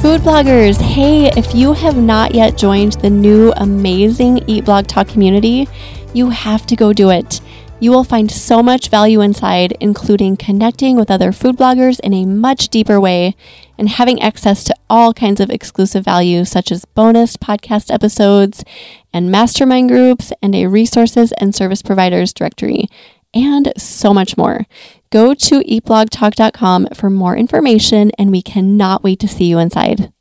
Food bloggers, hey, if you have not yet joined the new amazing Eat Blog Talk community, you have to go do it. You will find so much value inside, including connecting with other food bloggers in a much deeper way and having access to all kinds of exclusive value, such as bonus podcast episodes and mastermind groups and a resources and service providers directory, and so much more. Go to eatblogtalk.com for more information, and we cannot wait to see you inside.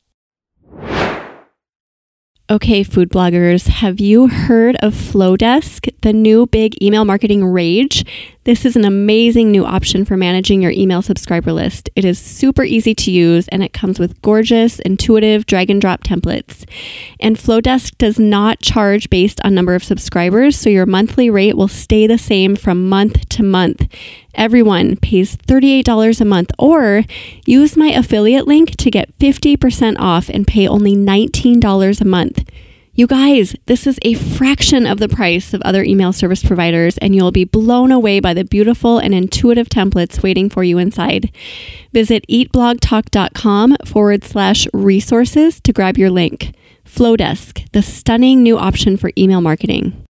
Okay, food bloggers, have you heard of Flodesk, the new big email marketing rage? This is an amazing new option for managing your email subscriber list. It is super easy to use and it comes with gorgeous, intuitive drag and drop templates. And Flodesk does not charge based on number of subscribers, so your monthly rate will stay the same from month to month. Everyone pays $38 a month, or use my affiliate link to get 50% off and pay only $19 a month. You guys, this is a fraction of the price of other email service providers, and you'll be blown away by the beautiful and intuitive templates waiting for you inside. Visit eatblogtalk.com forward slash resources to grab your link. Flodesk, the stunning new option for email marketing.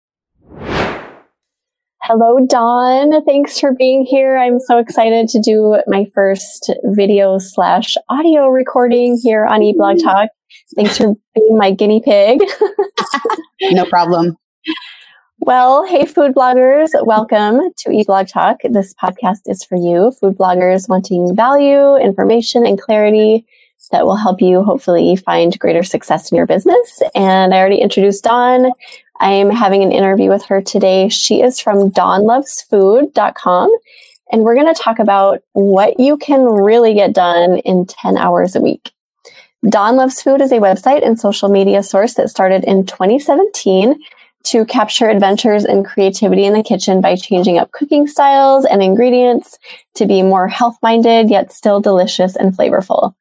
Hello, Dawn. Thanks for being here. I'm so excited to do my first video slash audio recording here on Eat Blog Talk. Thanks for being my guinea pig. no problem. Well, hey, food bloggers, welcome to Eat Blog Talk. This podcast is for you, food bloggers wanting value, information, and clarity that will help you hopefully find greater success in your business. And I already introduced Dawn. I am having an interview with her today. She is from dawnlovesfood.com. And we're going to talk about what you can really get done in 10 hours a week. Dawn Loves Food is a website and social media source that started in 2017 to capture adventures and creativity in the kitchen by changing up cooking styles and ingredients to be more health minded, yet still delicious and flavorful.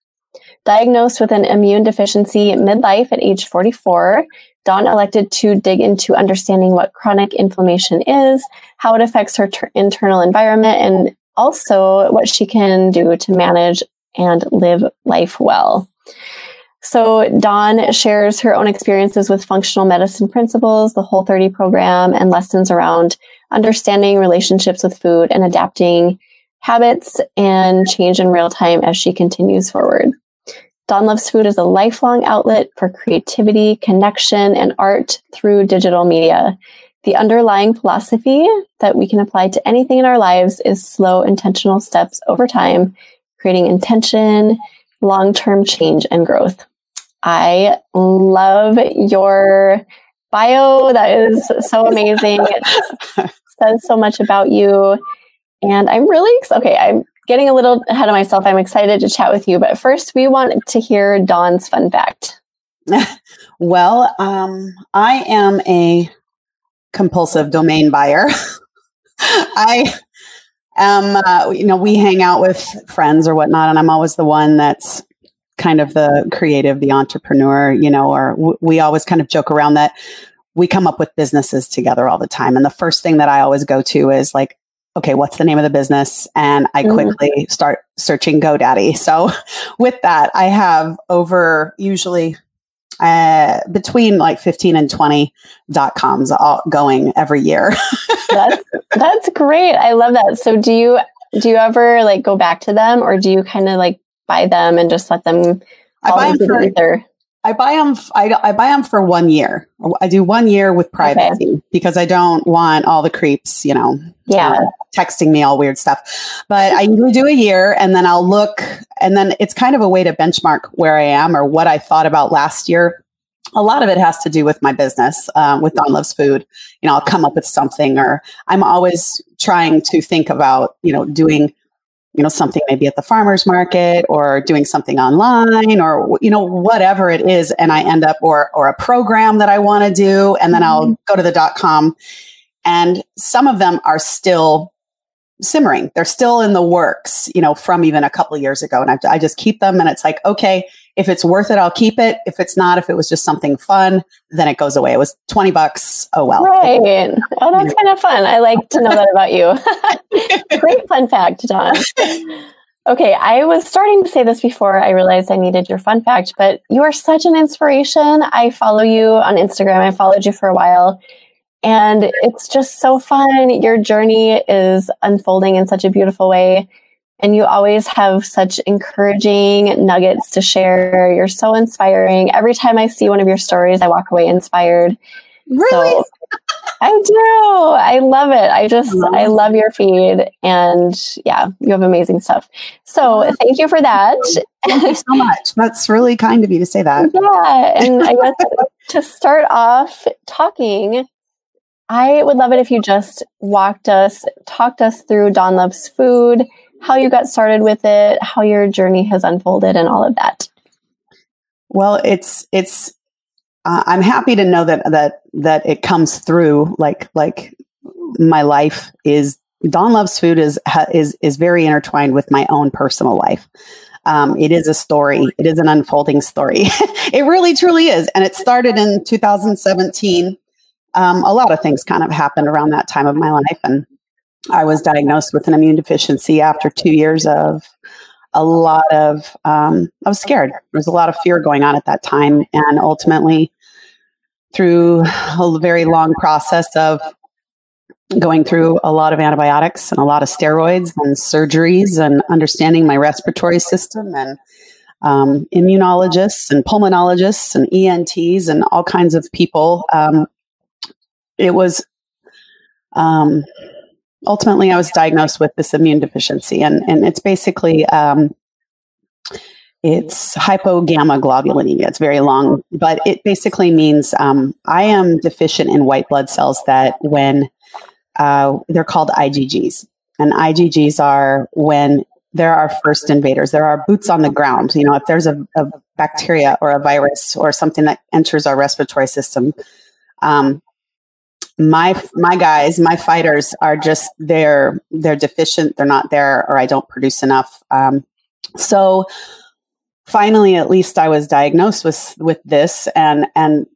Diagnosed with an immune deficiency midlife at age 44, Dawn elected to dig into understanding what chronic inflammation is, how it affects her ter- internal environment, and also what she can do to manage and live life well. So, Dawn shares her own experiences with functional medicine principles, the Whole 30 program, and lessons around understanding relationships with food and adapting habits and change in real time as she continues forward. Dawn Loves Food is a lifelong outlet for creativity, connection, and art through digital media. The underlying philosophy that we can apply to anything in our lives is slow, intentional steps over time, creating intention, long term change, and growth. I love your bio. That is so amazing. it says so much about you. And I'm really okay. I'm getting a little ahead of myself. I'm excited to chat with you, but first, we want to hear Dawn's fun fact. well, um, I am a compulsive domain buyer. I am, uh, you know, we hang out with friends or whatnot, and I'm always the one that's kind of the creative, the entrepreneur, you know, or w- we always kind of joke around that we come up with businesses together all the time. And the first thing that I always go to is like, okay, what's the name of the business? And I mm-hmm. quickly mm. start searching GoDaddy. So with that, I have over usually uh, between like 15 and 20 dot coms all going every year. that's, that's great. I love that. So do you, do you ever like go back to them or do you kind of like buy them and just let them I buy them for? I buy them. I, I buy them for one year. I do one year with privacy okay. because I don't want all the creeps, you know, yeah, uh, texting me all weird stuff. But I usually do a year, and then I'll look, and then it's kind of a way to benchmark where I am or what I thought about last year. A lot of it has to do with my business, um, with Dawn Loves Food. You know, I'll come up with something, or I'm always trying to think about, you know, doing you know something maybe at the farmers market or doing something online or you know whatever it is and i end up or or a program that i want to do and then i'll mm-hmm. go to the dot com. And some of them are still simmering. They're still in the works you know from even a couple years ago. And I, I just keep them and it's like okay if it's worth it i'll keep it. If it's not if it was just something fun then it goes away. It was 20 bucks. Oh well. Right. Oh that's kind of fun. I like to know that about you. Great fun fact Dawn okay. I was starting to say this before i realized i needed your fun fact but you are such an inspiration. I follow you on instagram. I followed you for a while. And it's just so fun. Your journey is unfolding in such a beautiful way. And you always have such encouraging nuggets to share. You're so inspiring. Every time I see one of your stories, I walk away inspired. Really? So, I do. I love it. I just, I love your feed. And yeah, you have amazing stuff. So thank you for that. Thank you so much. That's really kind of you to say that. Yeah. And I guess to start off talking, I would love it if you just walked us, talked us through Dawn Loves Food, how you got started with it, how your journey has unfolded, and all of that. Well, it's it's. Uh, I'm happy to know that that that it comes through. Like like my life is Dawn Loves Food is is is very intertwined with my own personal life. Um, it is a story. It is an unfolding story. it really truly is, and it started in 2017 um, a lot of things kind of happened around that time of my life. And I was diagnosed with an immune deficiency after two years of a lot of, um, I was scared. There was a lot of fear going on at that time. And ultimately, through a very long process of going through a lot of antibiotics and a lot of steroids and surgeries and understanding my respiratory system and um, immunologists and pulmonologists and ENTs and all kinds of people um, it was um, ultimately I was diagnosed with this immune deficiency, and and it's basically um, it's hypogammaglobulinemia. It's very long, but it basically means um, I am deficient in white blood cells that when uh, they're called IgGs, and IgGs are when there are first invaders. There are boots on the ground. You know, if there's a, a bacteria or a virus or something that enters our respiratory system, um, my my guys my fighters are just they're they're deficient. They're not there or i don't produce enough. Um, so finally at least i was diagnosed with with this and and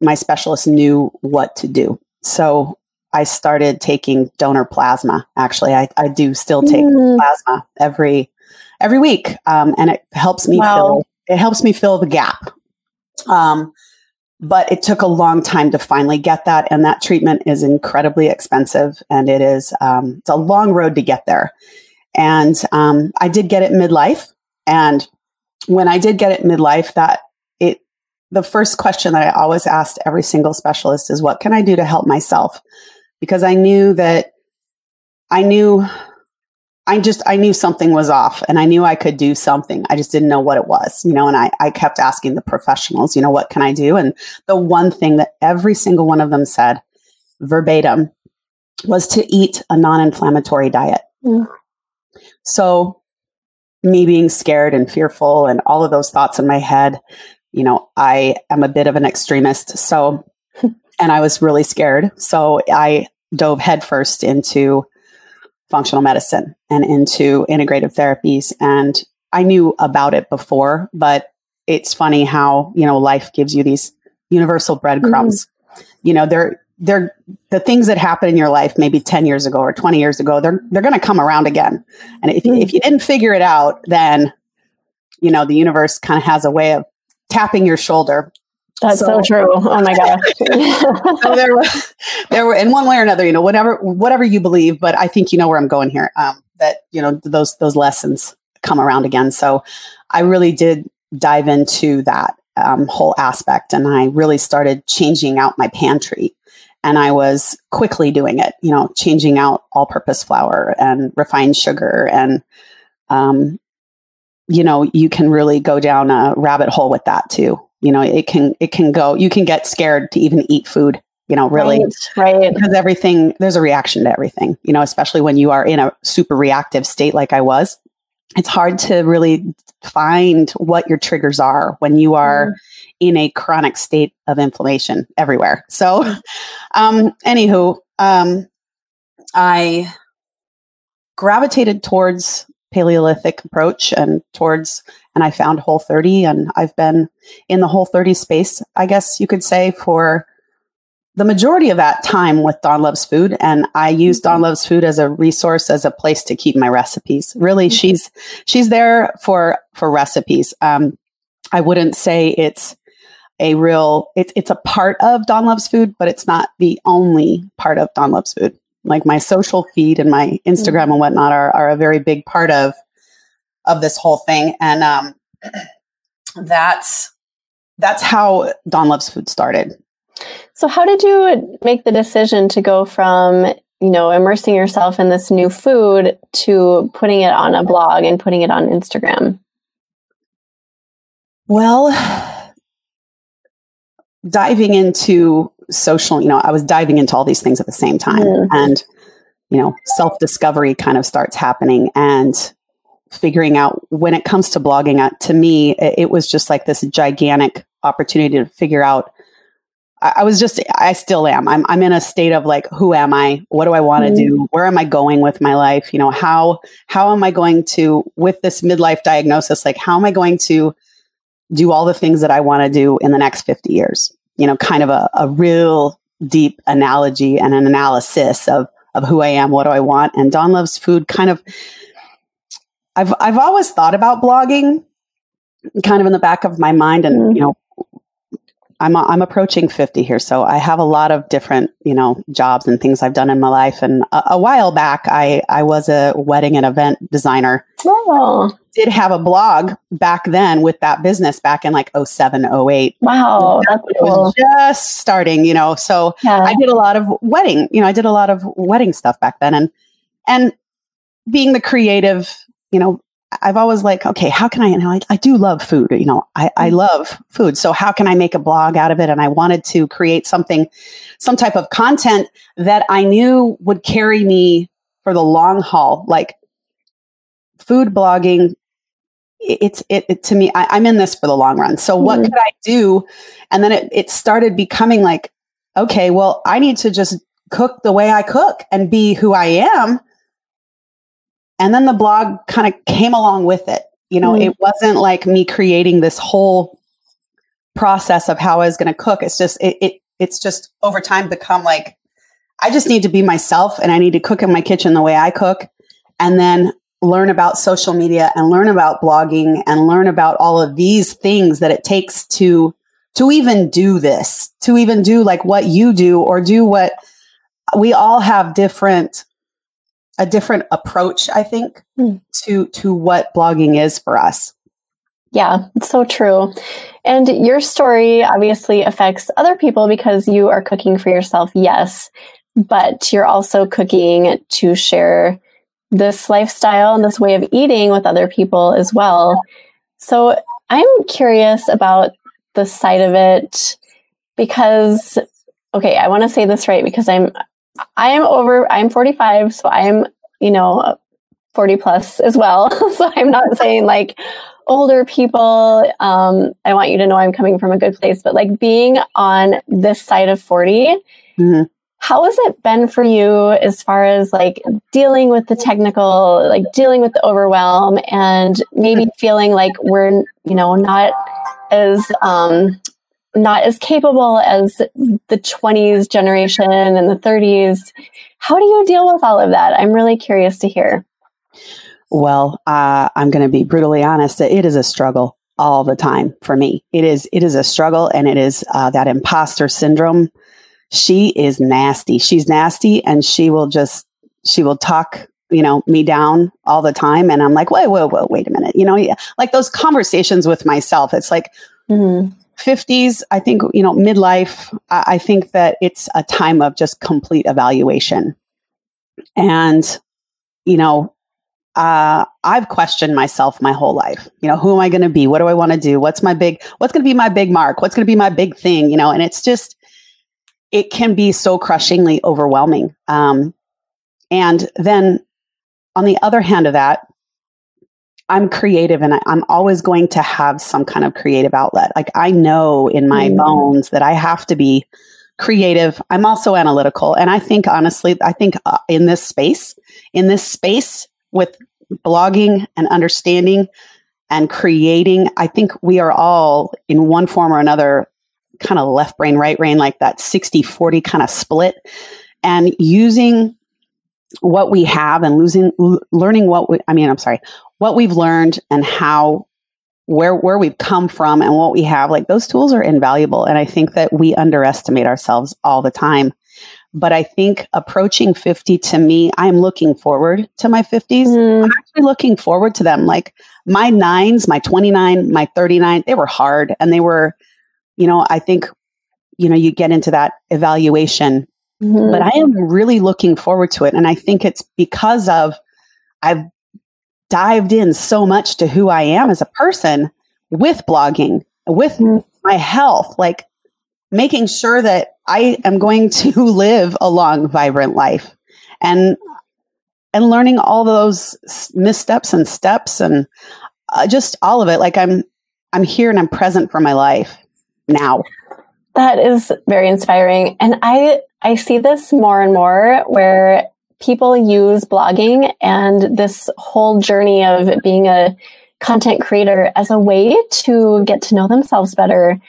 my specialist knew what to do. So i started taking donor plasma actually. I, I do still take mm. plasma every every week um, and it helps me wow. fill it helps me fill the gap. Um, but it took a long time to finally get that and that treatment is incredibly expensive and it is um, it's a long road to get there. And um, i did get it midlife and when i did get it midlife that it the first question that i always asked every single specialist is what can i do to help myself? Because i knew that i knew I just I knew something was off and I knew I could do something. I just didn't know what it was, you know, and I, I kept asking the professionals, you know, what can I do? And the one thing that every single one of them said verbatim was to eat a non-inflammatory diet. Mm. So me being scared and fearful and all of those thoughts in my head, you know, I am a bit of an extremist. So and I was really scared. So I dove headfirst into functional medicine and into integrative therapies. And I knew about it before, but it's funny how, you know, life gives you these universal breadcrumbs. Mm. You know, they're they're the things that happen in your life maybe 10 years ago or 20 years ago, they're they're gonna come around again. And if, mm. if you didn't figure it out, then you know, the universe kind of has a way of tapping your shoulder that's so, so, true. Oh my gosh. so there were, there were, in one way or another, you know, whatever, whatever you believe, but I think you know where I'm going here. Um, that you know those those lessons come around again. So I really did dive into that um, whole aspect, and I really started changing out my pantry. And I was quickly doing it, you know, changing out all-purpose flour and refined sugar, and um, you know, you can really go down a rabbit hole with that too you know it can it can go you can get scared to even eat food you know, really. Right, right. Because everything, there's a reaction to everything, you know, especially when you are in a super reactive state like I was. It's hard to really find what your triggers are when you are mm. in a chronic state of inflammation everywhere. So, um, anywho, um, I gravitated towards Paleolithic approach and towards, and I found Whole 30, and I've been in the Whole 30 space, I guess you could say, for the majority of that time with Dawn Loves Food. And I use Dawn mm-hmm. Loves Food as a resource, as a place to keep my recipes. Really, mm-hmm. she's she's there for for recipes. Um, I wouldn't say it's a real it's it's a part of Dawn Loves Food, but it's not the only part of Dawn Loves Food like my social feed and my Instagram mm-hmm. and whatnot are, are a very big part of of this whole thing. And um, that's that's how Dawn Loves Food started. So how did you make the decision to go from you know immersing yourself in this new food to putting it on a blog and putting it on Instagram? Well, diving into social, you know, I was diving into all these things at the same time. Mm. And, you know, self discovery kind of starts happening and figuring out when it comes to blogging, uh, to me, it, it, was just like this gigantic opportunity to figure out. I, I, was just, I still am. I'm, I'm in a state of like, who am I? What do I want to mm. do? Where am I going with my life? You know, how, how am I going to, with this midlife diagnosis, like, how am I going to do all the things that I want to do in the next 50 years? you know, kind of a, a real deep analogy and an analysis of of who I am, what do I want, and Dawn loves food. Kind of, I've I've always thought about blogging, kind of in the back of my mind, and mm-hmm. you know, I'm I'm approaching 50 here, so I have a lot of different you know jobs and things I've done in my life. And a, a while back, I I was a wedding and event designer. Oh. Did have a blog back then with that business back in like 07, 08. Wow, that's cool. just starting, you know. So yeah. I did a lot of wedding, you know, I did a lot of wedding stuff back then, and and being the creative, you know, I've always like, okay, how can I, know, I, I do love food, you know, I, I mm-hmm. love food. So how can I make a blog out of it? And I wanted to create something, some type of content that I knew would carry me for the long haul. Like food blogging, it's, it, it to me, I, am in this for the long run. So mm-hmm. what could I do? And then it, it started becoming like, okay, well, I need to just cook the way I cook and be who I am and then the blog kind of came along with it. You know, mm. it wasn't like me creating this whole process of how I was going to cook. It's just, it, it, it's just over time become like, I just need to be myself and I need to cook in my kitchen the way I cook. And then learn about social media and learn about blogging and learn about all of these things that it takes to to even do this to even do like what you do or do what we all have different a different approach, I think, mm. to to what blogging is for us. Yeah, it's so true. And your story obviously affects other people because you are cooking for yourself, yes, but you're also cooking to share this lifestyle and this way of eating with other people as well. So I'm curious about the side of it because okay, I want to say this right because I'm I am over, I'm 45, so I am, you know, 40 plus as well. so I'm not saying like older people, um, I want you to know I'm coming from a good place, but like being on this side of 40, mm-hmm. how has it been for you as far as like dealing with the technical, like dealing with the overwhelm and maybe feeling like we're, you know, not as um, not as capable as the 20s generation and the 30s. How do you deal with all of that? I'm really curious to hear. Well, uh, I'm going to be brutally honest. It is a struggle all the time for me. It is. It is a struggle, and it is uh, that imposter syndrome. She is nasty. She's nasty, and she will just she will talk you know me down all the time and i'm like wait wait wait wait a minute you know like those conversations with myself it's like mm-hmm. 50s, I think, you know, midlife, I, I think that it's a time of just complete evaluation. And, you know, uh, I've questioned myself my whole life. You know, who am I going to be? What do I want to do? What's my big, what's going to be my big mark? What's going to be my big thing? You know, and it's just, it can be so crushingly overwhelming. Um, and then on the other hand of that, I'm creative and I, am always going to have some kind of creative outlet. Like I know in my mm. bones that I have to be creative. I'm also analytical. And I think honestly, I think uh, in this space, in this space with blogging and understanding and creating, I think we are all in one form or another kind of left brain, right brain, like that 60 40 kind of split. And using what we have and losing, learning what we, I mean, I'm sorry, what we've learned and how where where we've come from and what we have like those tools are invaluable. And i think that we underestimate ourselves all the time. But i think approaching 50 to me i'm looking forward to my 50s mm. i'm actually looking forward to them. Like my nines my 29 my 39 they were hard and they were you know i think you know you get into that evaluation mm-hmm. but i am really looking forward to it and i think it's because of i've dived in so much to who I am as a person with blogging, with mm. my health, like making sure that I am going to live a long, vibrant life and and learning all those missteps and steps and uh, just all of it like i'm i'm here and i'm present for my life now that is very inspiring and i i see this more and more where people use blogging and this whole journey of being a content creator as a way to get to know themselves better.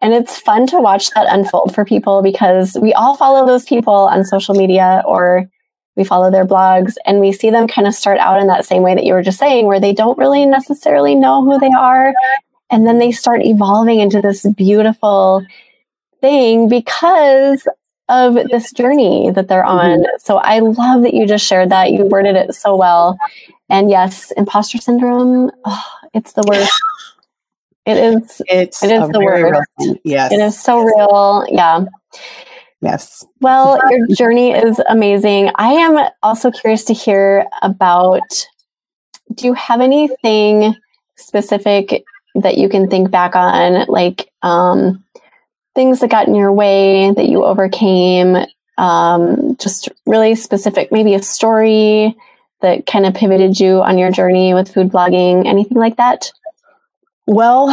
And it's fun to watch that unfold for people because we all follow those people on social media or we follow their blogs and we see them kind of start out in that same way that you were just saying, where they don't really necessarily know who they are. And then they start evolving into this beautiful thing because of this journey that they're on. Mm-hmm. So I love that you just shared that. You worded it so well. And yes, imposter syndrome, oh, it's the worst. It is. It's it is the worst. Yes. It is so real. Yeah. Yes. Well, your journey is amazing. I am also curious to hear about do you have anything specific that you can think back on like um things that got in your way that you overcame, um, just really specific, maybe a story that kind of pivoted you on your journey with food blogging, anything like that? Well,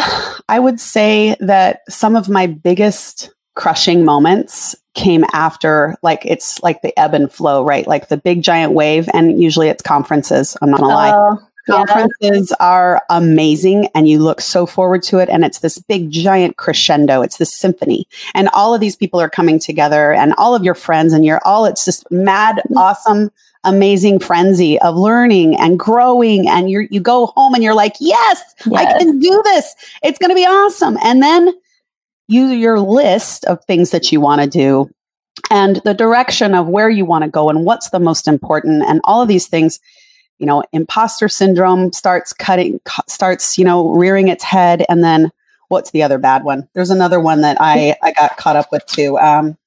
I would say that some of my biggest crushing moments came after like it's like the ebb and flow, right? Like the big giant wave and usually it's conferences, I'm not gonna lie. Conferences yeah. are amazing and you look so forward to it. And it's this big giant crescendo. It's this symphony. And all of these people are coming together and all of your friends and you're all, it's this mad, mm-hmm. awesome, amazing frenzy of learning and growing. And you you go home and you're like, yes, yes. I can do this. It's going to be awesome. And then you, your list of things that you want to do and the direction of where you want to go and what's the most important and all of these things you know, imposter syndrome starts cutting, starts, you know, rearing its head. And then what's the other bad one? There's another one that I, I got caught up with too. Um,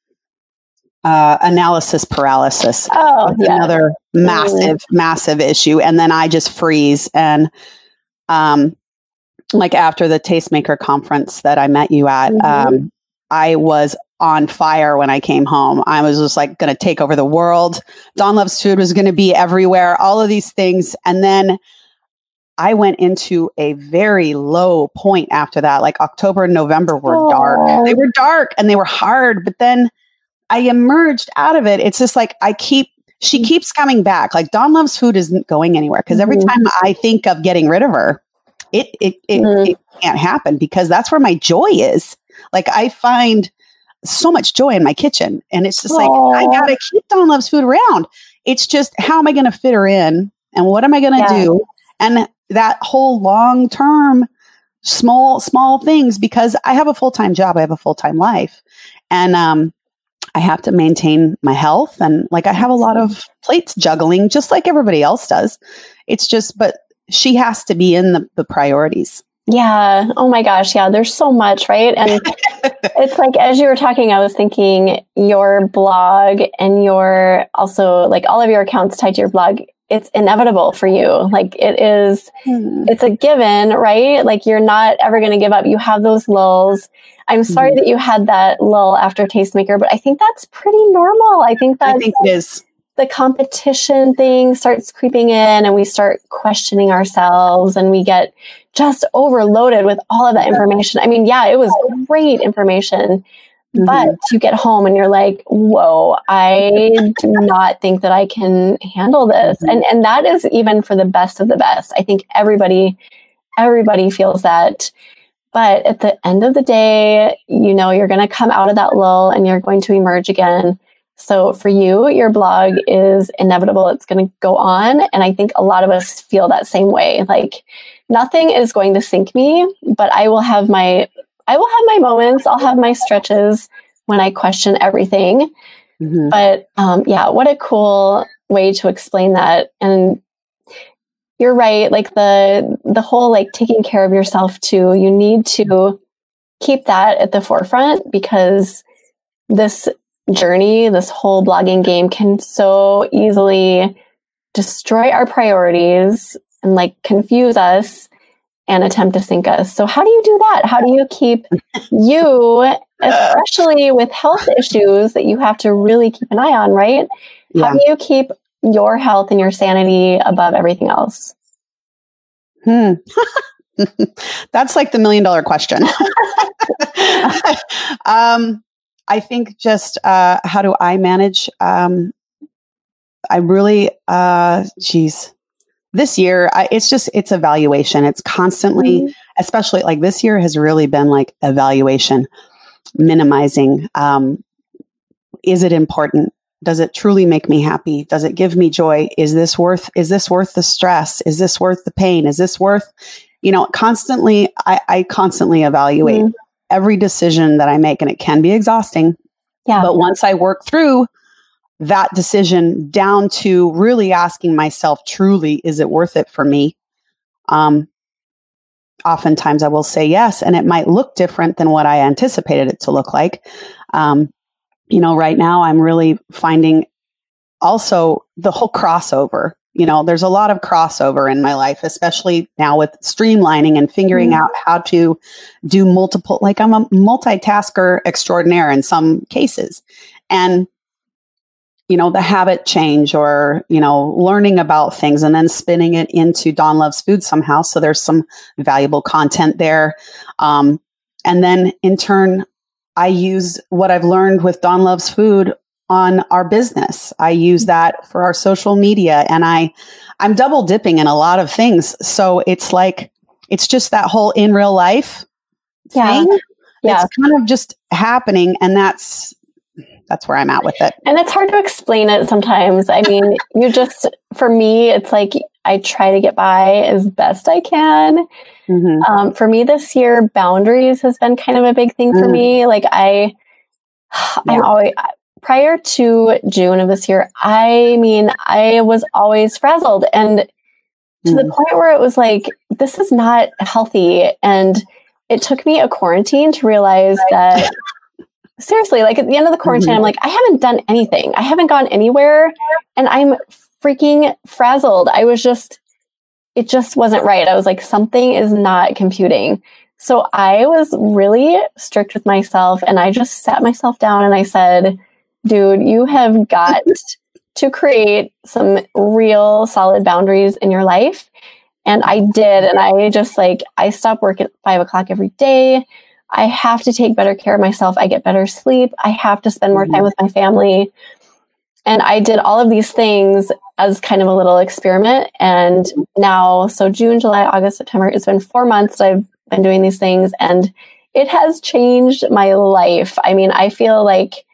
uh, analysis paralysis. Oh, yeah. another massive, mm. massive issue. And then I just freeze. And, um, like after the tastemaker conference that I met you at, mm-hmm. um, I was on fire when I came home. I was just like going to take over the world. Dawn Loves Food was going to be everywhere, all of these things. And then I went into a very low point after that. Like October and November were Aww. dark. They were dark and they were hard, but then I emerged out of it. It's just like I keep she mm. keeps coming back. Like Dawn Loves Food isn't going anywhere because every mm-hmm. time I think of getting rid of her, it it it, mm. it can't happen because that's where my joy is. Like I find so much joy in my kitchen. And it's just Aww. like, I gotta keep Dawn Loves Food around. It's just how am I gonna fit her in and what am I gonna yeah. do? And that whole long term small, small things because I have a full time job, I have a full time life. And um I have to maintain my health and like I have a lot of plates juggling just like everybody else does. It's just but she has to be in the, the priorities. Yeah. Oh my gosh. Yeah. There's so much, right? And it's like, as you were talking, I was thinking your blog and your also like all of your accounts tied to your blog it's inevitable for you. Like it is, mm-hmm. it's a given, right? Like you're not ever going to give up. You have those lulls. I'm sorry mm-hmm. that you had that lull after Tastemaker, but I think that's pretty normal. I think that I think it is. The competition thing starts creeping in and we start questioning ourselves and we get just overloaded with all of that information. I mean, yeah, it was great information Mm-hmm. But you get home and you're like, whoa, I do not think that I can handle this. Mm-hmm. And and that is even for the best of the best. I think everybody everybody feels that. But at the end of the day, you know, you're going to come out of that lull and you're going to emerge again. So for you, your blog is inevitable. It's going to go on. And I think a lot of us feel that same way. Like nothing is going to sink me, but I will have my I will have my moments. I'll have my stretches when I question everything. Mm-hmm. But um, yeah, what a cool way to explain that. And you're right. Like the the whole like taking care of yourself too. You need to keep that at the forefront because this journey, this whole blogging game, can so easily destroy our priorities and like confuse us and attempt to sink us. So, how do you do that? How do you keep you, especially with health issues that you have to really keep an eye on, right? Yeah. How do you keep your health and your sanity above everything else? Hmm. That's like the million dollar question. um, I think just uh, how do I manage? Um, I really, uh, geez, this year I, it's just it's evaluation it's constantly mm-hmm. especially like this year has really been like evaluation minimizing um, is it important does it truly make me happy does it give me joy is this worth is this worth the stress is this worth the pain is this worth you know constantly i, I constantly evaluate mm-hmm. Every decision that i make and it can be exhausting. Yeah. But once i work through that decision down to really asking myself truly is it worth it for me? Um, oftentimes i will say yes and it might look different than what i anticipated it to look like. Um, you know right now i'm really finding also the whole crossover you know there's a lot of crossover in my life especially now with streamlining and figuring mm-hmm. out how to do multiple like i'm a multitasker extraordinaire in some cases and you know, the habit change or, you know, learning about things and then spinning it into Dawn Loves Food somehow. So there's some valuable content there. Um, and then in turn, I use what I've learned with Dawn Loves Food on our business. I use that for our social media and I I'm double dipping in a lot of things. So it's like it's just that whole in real life yeah. thing. Yeah. It's kind of just happening and that's that's where I'm at with it. And it's hard to explain it sometimes. I mean, you just, for me, it's like I try to get by as best I can. Mm-hmm. Um, for me this year, boundaries has been kind of a big thing mm-hmm. for mm. me. Like I, I'm always, prior to June of this year, I mean, I was always frazzled and to mm. the point where it was like, this is not healthy. And it took me a quarantine to realize that seriously, like at the end of the quarantine, mm-hmm. I'm like, I haven't done anything. I haven't gone anywhere. And I'm freaking frazzled. I was just, it just wasn't right. I was like, something is not computing. So I was really strict with myself and I just sat myself down and I said, dude, you have got to create some real solid boundaries in your life. And I did. And I just like, I stop work at five o'clock every day. I have to take better care of myself. I get better sleep. I have to spend more time mm-hmm. with my family. And I did all of these things as kind of a little experiment. And now, so June, July, August, September, it's been four months that I've been doing these things and it has changed my life. I mean, I feel like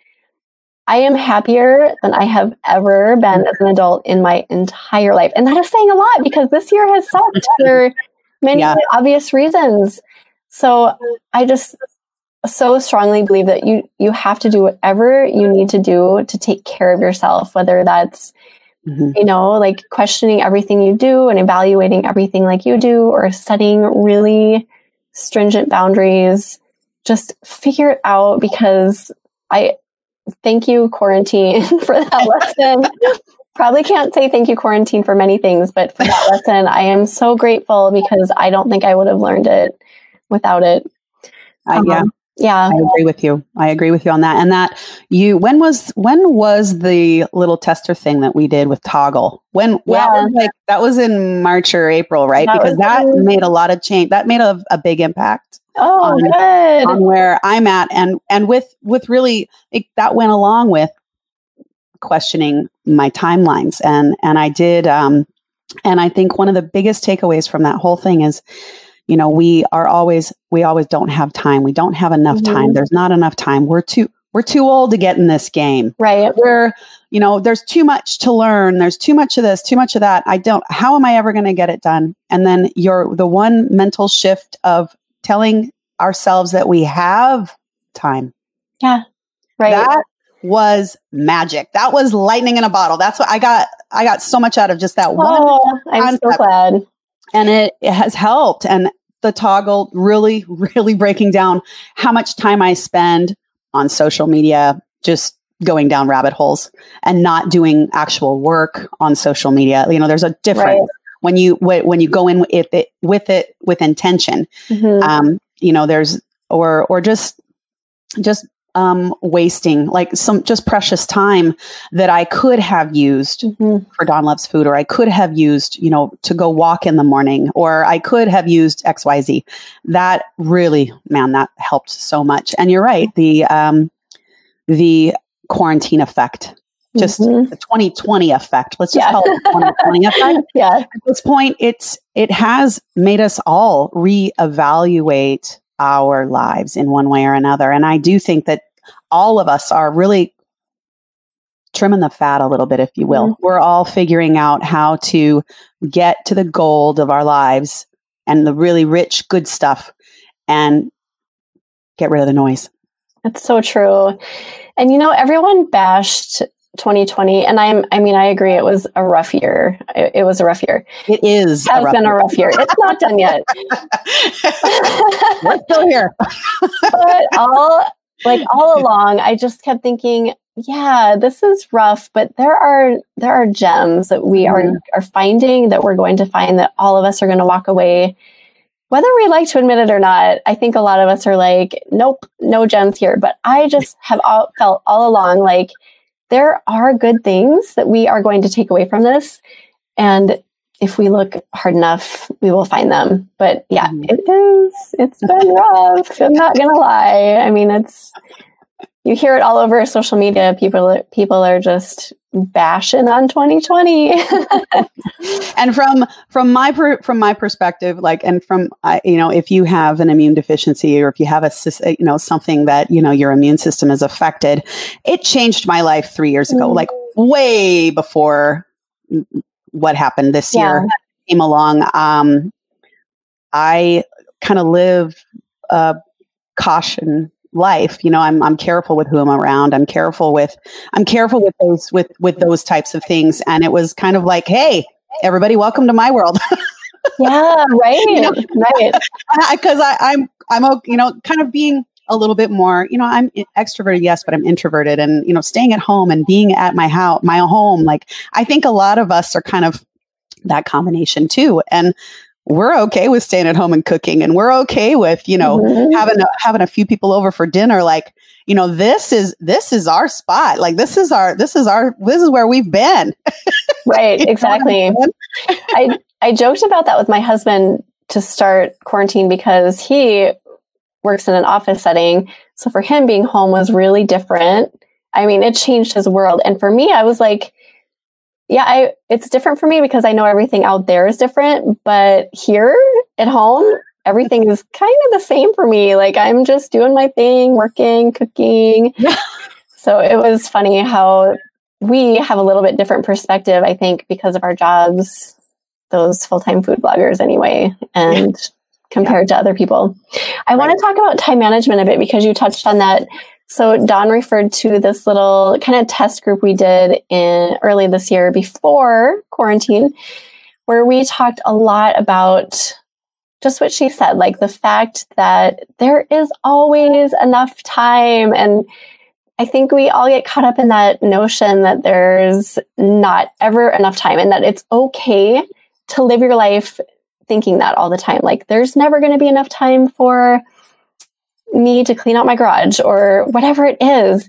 I am happier than I have ever been as an adult in my entire life. And that is saying a lot because this year has sucked for many yeah. obvious reasons. So I just so strongly believe that you you have to do whatever you need to do to take care of yourself, whether that's mm-hmm. you know like questioning everything you do and evaluating everything like you do, or setting really stringent boundaries. Just figure it out because I thank you quarantine for that lesson probably can't say thank you quarantine for many things, but for that lesson, I am so grateful because I don't think I would have learned it without it. Uh, yeah. Um, yeah. I agree with you. I agree with you on that. And that you when was when was the little tester thing that we did with Toggl? When Yeah. like that was in March or April, right? That because that in- made a lot of change. That made a, a big impact Oh, on- good. on where I'm at and and with with really it, that went along with questioning my timelines and and I did um and I think one of the biggest takeaways from that whole thing is you know we are always we always don't have time. We don't have enough time. Mhm. there's not enough time. We're too we're too old to get in this game. Right. we're you know there's too much to learn. There's too much of this too much of that. I don't how am i ever going to get it done? And then you're the one mental shift of telling ourselves that we have time Yeah. Right. that was magic that was lightning in a bottle that's what i got i got so much out of just that one oh, I'm so glad. and it, it has helped and the toggle really really breaking down how much time i spend on social media just going down rabbit holes and not doing actual work on social media you know there's a difference Right. When you wh- when you go in with it with it with intention Mhm. um you know there's or or just just um wasting like some just precious time that i could have used Mhm. for Dawn Loves Food, or I could have used, you know, to go walk in the morning, or I could have used XYZ. That really, man, that helped so much. And you're right, the um, the quarantine effect, just Mhm. the 2020 effect. Let's just Yeah. call it the 2020 effect. yeah. At this point, it's it has made us all reevaluate our lives in one way or another. And I do think that all of us are really trimming the fat a little bit, if you will. We're all figuring out how to get to the gold of our lives and the really rich, good stuff and get rid of the noise. That's so true. And you know, everyone bashed 2020, and I'm I mean, I agree it was a rough year. It, it was a rough year. It is. It has been a rough year. It's not done yet. We're still here. but all like all along, I just kept thinking, yeah, this is rough, but there are there are gems that we are Mhm. are finding that we're going to find that all of us are going to walk away whether we like to admit it or not. I think a lot of us are like, nope, no gems here, but I just have all, felt all along like there are good things that we are going to take away from this and if we look hard enough, we will find them. But yeah, Mhm. it is. It's been rough. I'm not gonna lie. I mean, it's you hear it all over social media. People people are just bashing on 2020. and from from my per, from my perspective like and from uh, you know if you have an immune deficiency or if you have a uh, you know something that you know your immune system is affected it changed my life 3 years ago Mm. like way before what happened this Yeah. year came along um i kind of live a caution life you know i'm i'm careful with who i'm around. I'm careful with i'm careful with those with with those types of things. And it was kind of like hey everybody welcome to my world. Yeah, right. know, right. because I, I'm I'm you know kind of being a little bit more you know I'm extroverted yes but I'm introverted. And you know staying at home and being at my house my home like I think a lot of us are kind of that combination too. And we're okay with staying at home and cooking and we're okay with you know Mhm. having a, having a few people over for dinner like you know this is this is our spot like this is our this is our this is where we've been right. Exactly. I I joked about that with my husband to start quarantine because he works in an office setting. So for him being home was really different. I mean, it changed his world. And for me, I was like, yeah, I it's different for me because I know everything out there is different, but here at home, everything is kind of the same for me. Like I'm just doing my thing, working, cooking. so it was funny how we have a little bit different perspective, I think, because of our jobs, those full time food bloggers anyway, and compared to other people. I want to talk about time management a bit because you touched on that. So Dawn referred to this little kind of test group we did in early this year before quarantine, where we talked a lot about just what she said, like the fact that there is always enough time and I think we all get caught up in that notion that there's not ever enough time and that it's okay to live your life thinking that all the time. Like, there's never going to be enough time for me to clean out my garage or whatever it is.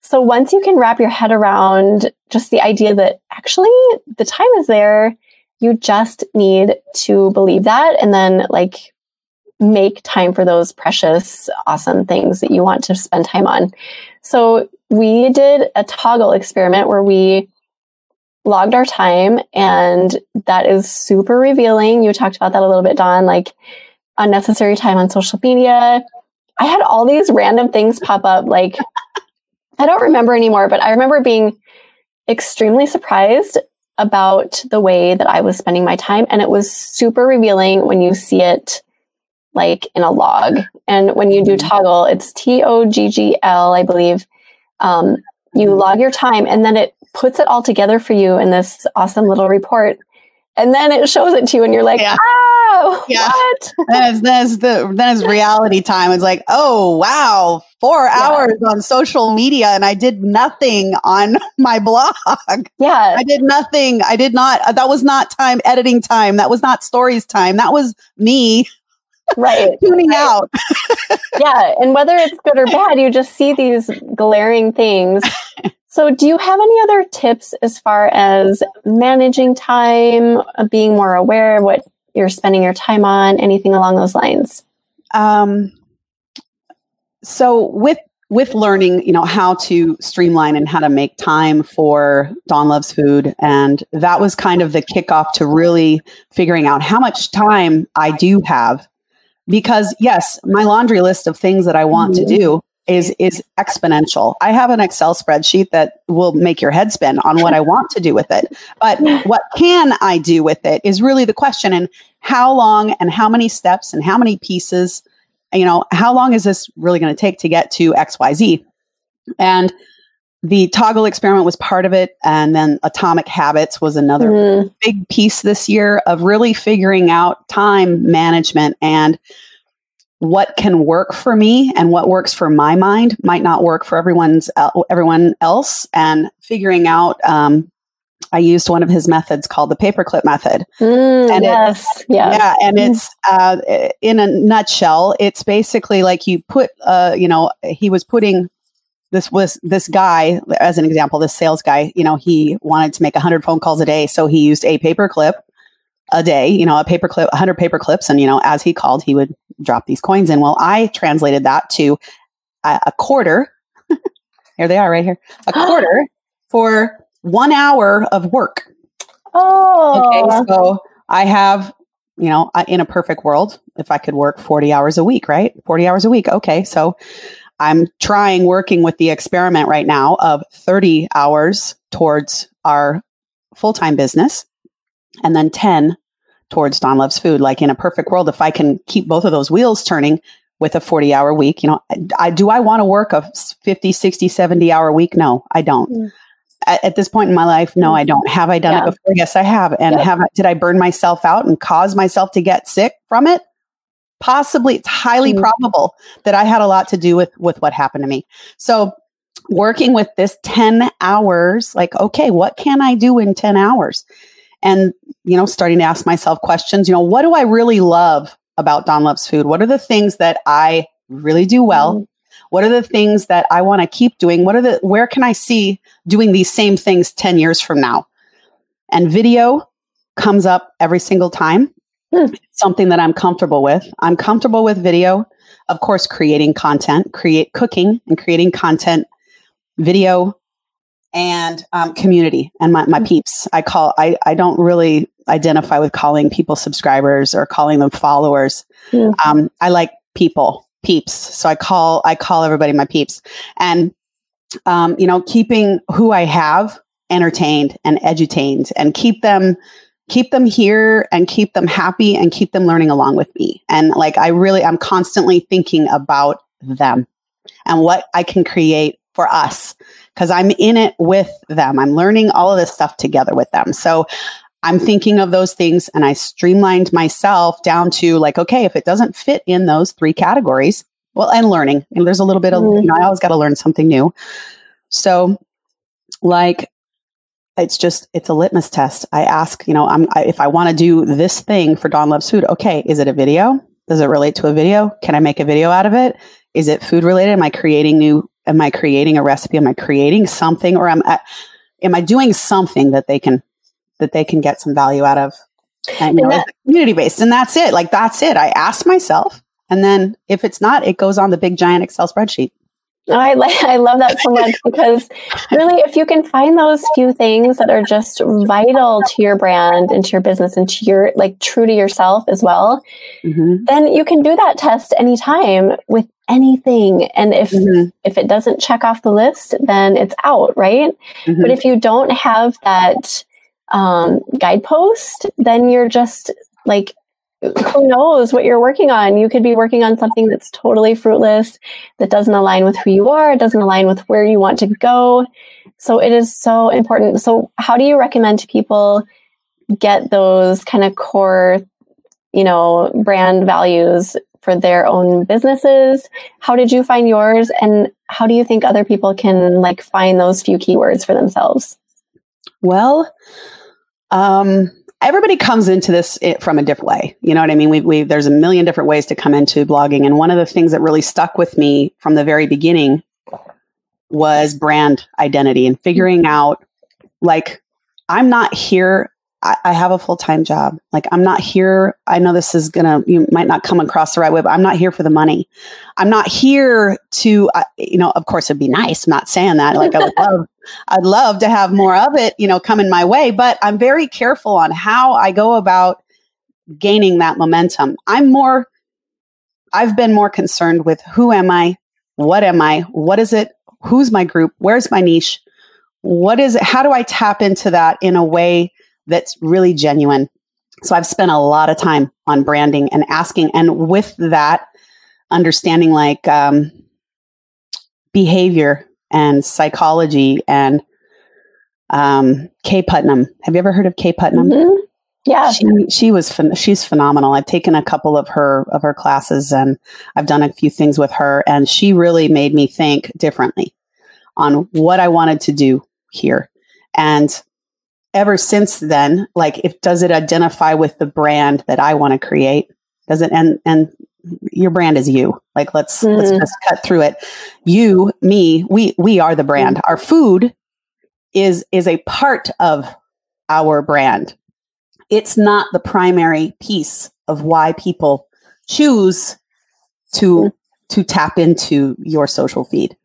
So, once you can wrap your head around just the idea that actually the time is there, you just need to believe that and then, like, make time for those precious, awesome things that you want to spend time on. So we did a toggle experiment where we logged our time, and that is super revealing. You talked about that a little bit, Dawn, like unnecessary time on social media. I had all these random things pop up. Like, I don't remember anymore, but I remember being extremely surprised about the way that I was spending my time. And it was super revealing when you see it like in a log. And when you do mm-hmm. Toggl, it's T O G G L, I believe. Um, you mm-hmm. log your time and then it puts it all together for you in this awesome little report. And then it shows it to you, and you're like, yeah. "Oh, yeah. what?" then it's, the then it's reality time. It's like, "Oh, wow, four yeah. hours on social media, and I did nothing on my blog. Yeah, I did nothing. I did not. That was not time editing time. That was not stories time. That was me right tuning right. out yeah and whether it's good or bad you just see these glaring things so do you have any other tips as far as managing time uh, being more aware of what you're spending your time on anything along those lines um so with with learning, you know, how to streamline and how to make time for Dawn Loves Food. And that was kind of the kickoff to really figuring out how much time I do have because yes, my laundry list of things that I want mm-hmm. to do is is exponential. I have an Excel spreadsheet that will make your head spin on what I want to do with it. But what can I do with it is really the question and how long and how many steps and how many pieces, you know, how long is this really going to take to get to XYZ? And the Toggl experiment was part of it and then atomic habits was another mm. big piece this year of really figuring out time management and what can work for me and what works for my mind might not work for everyone's everyone else and figuring out um, I used one of his methods called the paperclip method. Mm, and yes. yeah. yeah. And mm. it's, uh, in a nutshell, it's basically like you put, uh, you know, he was putting this was this guy as an example this sales guy you know he wanted to make 100 phone calls a day so he used a paperclip a day you know a paperclip, 100 paperclips. and you know as he called he would drop these coins in. Well i translated that to a, a quarter. Here they are right here. A quarter for one hour of work. Oh. okay so i have you know in a perfect world if i could work 40 hours a week right? 40 hours a week. Okay so I'm trying working with the experiment right now of 30 hours towards our full time business and then 10 towards Dawn Loves Food. Like in a perfect world, if I can keep both of those wheels turning with a 40 hour week, you know, I, do I want to work a 50, 60, 70 hour week? No, I don't. Mm. At, at, this point in my life, no, I don't. Have I done yeah. it before? Yes, I have. And have I, did I burn myself out and cause myself to get sick from it? possibly it's highly mm-hmm. probable that I had a lot to do with with what happened to me. So working with this 10 hours like okay, what can I do in 10 hours? And you know, starting to ask myself questions, you know, what do I really love about Dawn Loves Food? What are the things that I really do well? Mm-hmm. What are the things that I want to keep doing? What are the where can I see doing these same things 10 years from now? And video comes up every single time Hmm. something that I'm comfortable with. I'm comfortable with video, of course, creating content, create cooking and creating content, video, and um, community and my, my hmm. peeps. I call, I, I don't really identify with calling people subscribers or calling them followers. Um, I like people, peeps. So I call, I call everybody my peeps. And, um, you know, keeping who I have entertained and edutained and keep them keep them here and keep them happy and keep them learning along with me. And like, I really, I'm constantly thinking about them and what I can create for us because I'm in it with them. I'm learning all of this stuff together with them. So I'm thinking of those things and I streamlined myself down to like, okay, if it doesn't fit in those three categories, well, and learning, and there's a little bit of, you know, I always got to learn something new. So, like, it's just it's a litmus test. I ask, you know, I'm I, if I want to do this thing for Dawn Loves Food. Okay, is it a video? Does it relate to a video? Can I make a video out of it? Is it food related? Am I creating new? Am I creating a recipe? Am I creating something, or am I, am I doing something that they can that they can get some value out of? And, know, that, community based, and that's it. Like that's it. I ask myself, and then if it's not, it goes on the big giant Excel spreadsheet. I like I love that so much because really if you can find those few things that are just vital to your brand and to your business and to your like true to yourself as well, mm-hmm. then you can do that test anytime with anything. And if mm-hmm. if it doesn't check off the list, then it's out, right? Mm-hmm. But if you don't have that um, guidepost, then you're just like who knows what you're working on? You could be working on something that's totally fruitless, that doesn't align with who you are, doesn't align with where you want to go. So it is so important. So, how do you recommend people get those kind of core, you know, brand values for their own businesses? How did you find yours? And how do you think other people can like find those few keywords for themselves? Well, um, everybody comes into this from a different way. You know what I mean? We, we, there's a million different ways to come into blogging. And one of the things that really stuck with me from the very beginning was brand identity and figuring out like, I'm not here I, I have a full time job. Like I'm not here. I know this is gonna you might not come across the right way, but I'm not here for the money. I'm not here to uh, you know. Of course, it'd be nice. I'm not saying that. Like I would love, I'd love to have more of it. You know, coming my way. But I'm very careful on how I go about gaining that momentum. I'm more. I've been more concerned with who am I, what am I, what is it, who's my group, where's my niche, what is it, how do I tap into that in a way that's really genuine. So I've spent a lot of time on branding and asking, and with that, understanding like um, behavior and psychology and um, Kay Putnam. Have you ever heard of Kay Putnam? Mm-hmm. Yeah, she she was phen- she's phenomenal. I've taken a couple of her of her classes and I've done a few things with her, and she really made me think differently on what I wanted to do here. And ever since then, like if does it identify with the brand that I want to create? Does it and and your brand is you. Like let's mm. let's just cut through it. You, me, we we are the brand. Our food is is a part of our brand. It's not the primary piece of why people choose to mm. to tap into your social feed.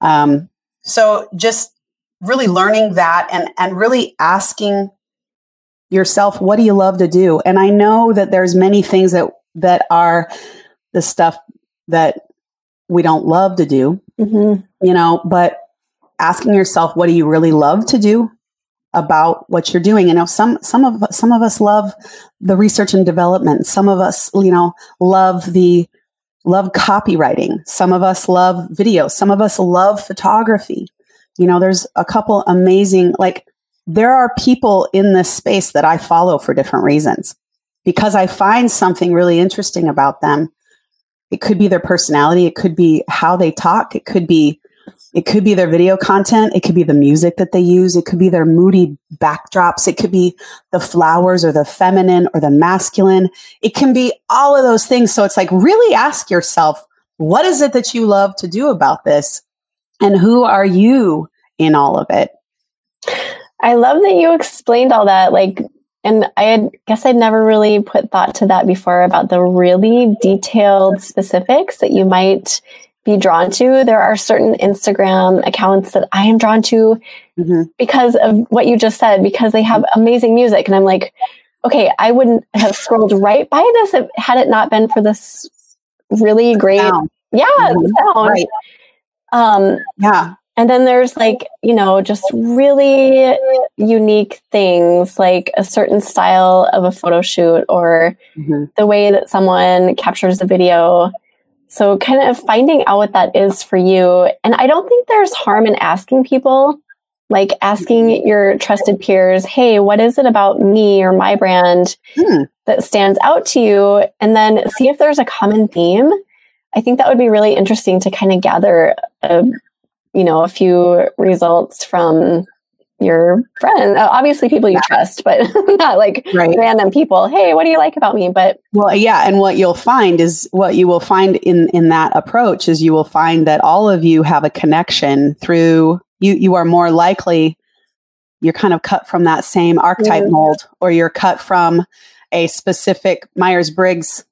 Um, so just really learning that and and really asking yourself what do you love to do? And i know that there's many things that that are the stuff that we don't love to do mm-hmm. you know but asking yourself what do you really love to do about what you're doing? You know some some of some of us love the research and development. Some of us you know love the love copywriting. Some of us love video. Some of us love photography you know, there's a couple amazing, like, there are people in this space that I follow for different reasons because I find something really interesting about them. It could be their personality, it could be how they talk, it could be it could be their video content, it could be the music that they use, it could be their moody backdrops, it could be the flowers or the feminine or the masculine. It can be all of those things. So it's like really ask yourself, what is it that you love to do about this? And who are you in all of it? I love that you explained all that. Like, and I had, guess I'd never really put thought to that before about the really detailed specifics that you might be drawn to. There are certain Instagram accounts that I am drawn to mm-hmm. because of what you just said, because they have amazing music. And I'm like, okay, I wouldn't have scrolled right by this if, had it not been for this really great, sound. yeah, mm-hmm. sound. Right. Um, yeah. And then there's like, you know, just really unique things like a certain style of a photo shoot or mm-hmm. the way that someone captures the video. So, kind of finding out what that is for you. And I don't think there's harm in asking people, like asking mm-hmm. your trusted peers, hey, what is it about me or my brand hmm. that stands out to you? And then see if there's a common theme I think that would be really interesting to kind of gather a you know, a few results from your friends, uh, obviously people you trust, but not like right. random people. Hey, what do you like about me? But well, yeah, and what you'll find is what you will find in in that approach is you will find that all of you have a connection through you. You are more likely you're kind of cut from that same archetype mm-hmm. mold, or you're cut from a specific Myers Briggs.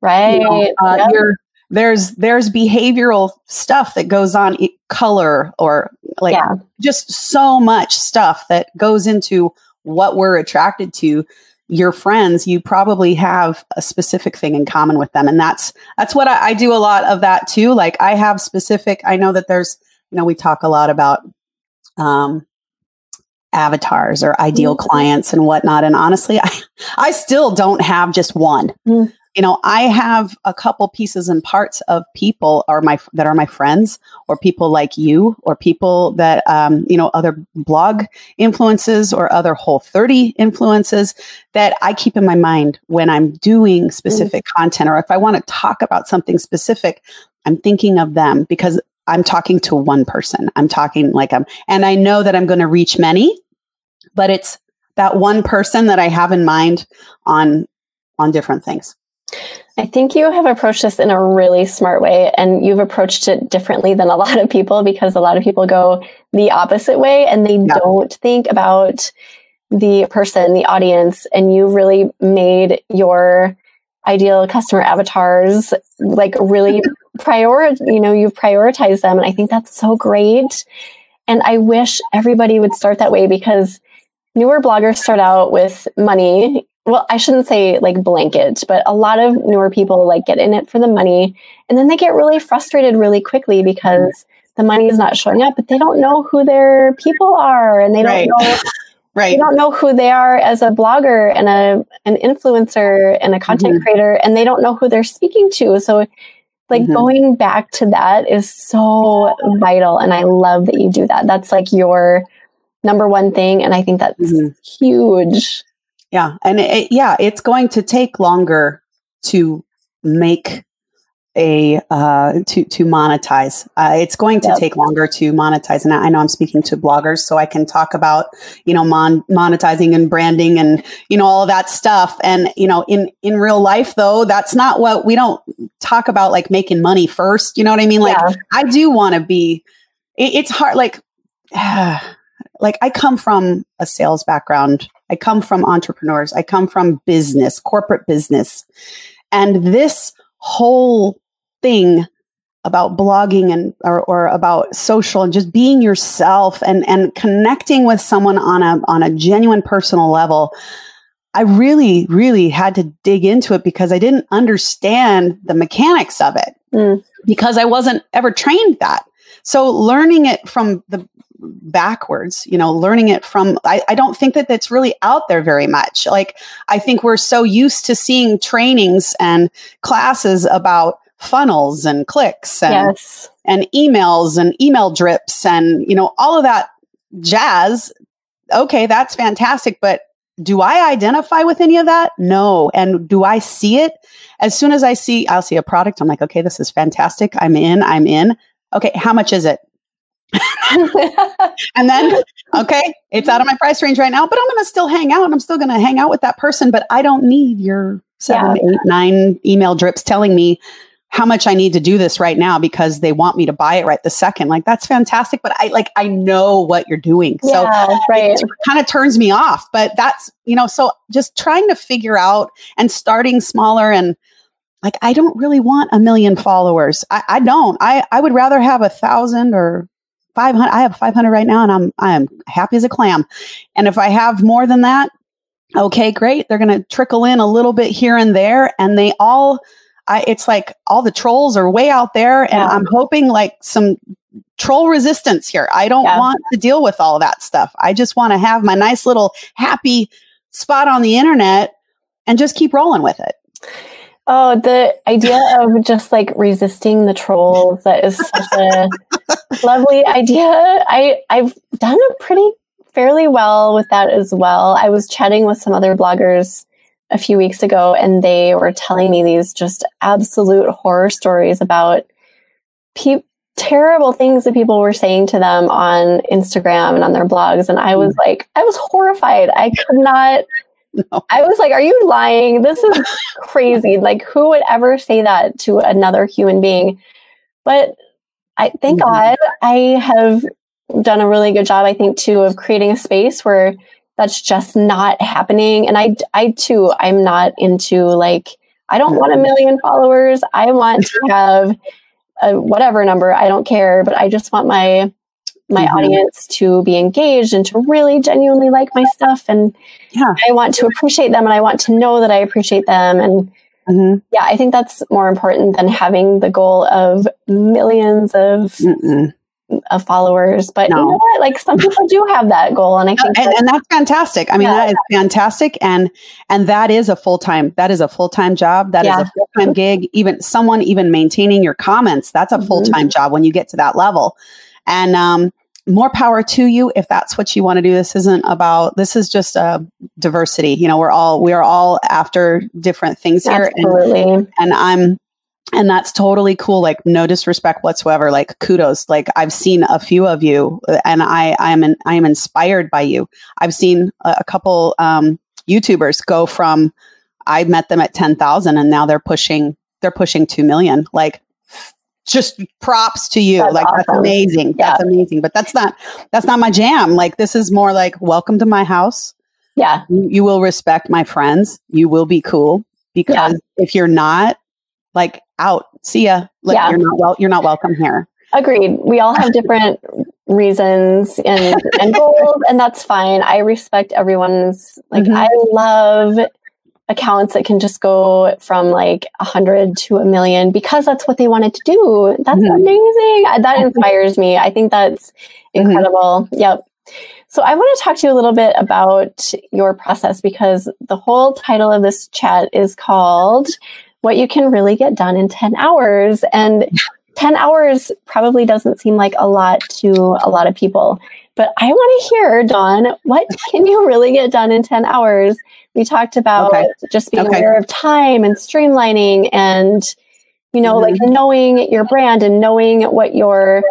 Right. You know, uh, yep. You're there's there's behavioral stuff that goes on color or like yeah. just so much stuff that goes into what we're attracted to your friends you probably have a specific thing in common with them and that's that's what I, I do a lot of that too like i have specific i know that there's you know we talk a lot about um avatars or ideal mm-hmm. clients and whatnot and honestly i i still don't have just one mm-hmm you know i have a couple pieces and parts of people are my that are my friends or people like you or people that um, you know other blog influences or other whole 30 influences that i keep in my mind when i'm doing specific mm-hmm. content or if i want to talk about something specific i'm thinking of them because i'm talking to one person i'm talking like i'm and i know that i'm going to reach many but it's that one person that i have in mind on on different things I think you have approached this in a really smart way, and you've approached it differently than a lot of people because a lot of people go the opposite way and they yeah. don't think about the person, the audience, and you really made your ideal customer avatars like really prior you know you've prioritized them and i think that's so great and i wish everybody would start that way because newer bloggers start out with money well, I shouldn't say like blanket, but a lot of newer people like get in it for the money and then they get really frustrated really quickly because the money is not showing up, but they don't know who their people are and they don't right. know right. They don't know who they are as a blogger and a an influencer and a content mm-hmm. creator and they don't know who they're speaking to. So like mm-hmm. going back to that is so vital and I love that you do that. That's like your number one thing and I think that's mm-hmm. huge yeah. And it, yeah, it's going to take longer to make a uh, to to monetize. Uh, it's going to yep. take longer to monetize, and I, I, know I'm speaking to bloggers, so I can talk about you know mon- monetizing and branding and you know all of that stuff. And you know, in in real life, though, that's not what we don't talk about. Like making money first, you know what I mean? Like yeah. I do want to be. It, it's hard. Like, like I come from a sales background I come from entrepreneurs. I come from business, corporate business. And this whole thing about blogging and or, or about social and just being yourself and and connecting with someone on a on a genuine personal level I really, really had to dig into it because I didn't understand the mechanics of it mm. because I wasn't ever trained that. So learning it from the backwards you know learning it from I, I don't think that that's really out there very much. Like i think we're so used to seeing trainings and classes about funnels and clicks and yes. and emails and email drips and you know all of that jazz. Okay that's fantastic but do i identify with any of that? No. And do i see it? As soon as i see i'll see a product i'm like okay this is fantastic. I'm in. I'm in. Okay how much is it and then, okay, it's out of my price range right now, but I'm going to still hang out. I'm still going to hang out with that person, but I don't need your seven, yeah. eight, nine email drips telling me how much I need to do this right now because they want me to buy it right the second. Like that's fantastic, but I like I know what you're doing. Yeah, so right. it kind of turns me off. But that's, you know, so just trying to figure out and starting smaller and like I don't really want a million followers. I, I don't. I, I would rather have a thousand or 500 i have 500 right now and i'm i'm happy as a clam. And if i have more than that okay great. They're going to trickle in a little bit here and there and they all I, it's like all the trolls are way out there and yeah. i'm hoping like some troll resistance here. I don't yeah. want to deal with all that stuff. I just want to have my nice little happy spot on the internet and just keep rolling with it Oh, the idea of just like resisting the trolls that is such a lovely idea. I I've done a pretty fairly well with that as well. I was chatting with some other bloggers a few weeks ago and they were telling me these just absolute horror stories about people terrible things that people were saying to them on Instagram and on their blogs. And I was mm. like, I was horrified. I could not. No. I was like, are you lying? This is crazy. like, who would ever say that to another human being? But I thank mm-hmm. God I have done a really good job, I think, too, of creating a space where that's just not happening. And I, I too, I'm not into like, I don't want a mm-hmm. million followers. I want to have a whatever number. I don't care, but I just want my my mm-hmm. audience to be engaged and to really genuinely like my stuff. And yeah. I want to appreciate them and I want to know that I appreciate them. And mm-hmm. yeah, I think that's more important than having the goal of millions of Mm-mm of followers. But no. you know what? Like some people do have that goal, and I think, and, and that's fantastic. I mean, yeah. that is fantastic, and and that is a full time. That is a full time job. That yeah. is a full time gig. Even someone even maintaining your comments. That's a mm-hmm. full time job when you get to that level, and um, more power to you if that's what you want to do. This isn't about. This is just a diversity. You know, we're all we are all after different things here, Absolutely. and, and I'm and that's totally cool like no disrespect whatsoever like kudos like i've seen a few of you and i i am in, i am inspired by you i've seen a, a couple um, youtubers go from i met them at 10,000 and now they're pushing they're pushing 2 million like just props to you that's like awesome. that's amazing yeah. that's amazing but that's not that's not my jam like this is more like welcome to my house yeah you, you will respect my friends you will be cool because yeah. if you're not like out. See ya. Like yeah. you're not well. You're not welcome here. Agreed. We all have different reasons and, and goals, and that's fine. I respect everyone's. Like mm-hmm. I love accounts that can just go from like a hundred to a million because that's what they wanted to do. That's mm-hmm. amazing. That inspires me. I think that's mm-hmm. incredible. Mm-hmm. Yep. So I want to talk to you a little bit about your process because the whole title of this chat is called what you can really get done in 10 hours. And 10 hours probably doesn't seem like a lot to a lot of people. But I want to hear, Dawn, what can you really get done in 10 hours? We talked about okay. just being okay. aware of time and streamlining and, you know, mm-hmm. like knowing your brand and knowing what your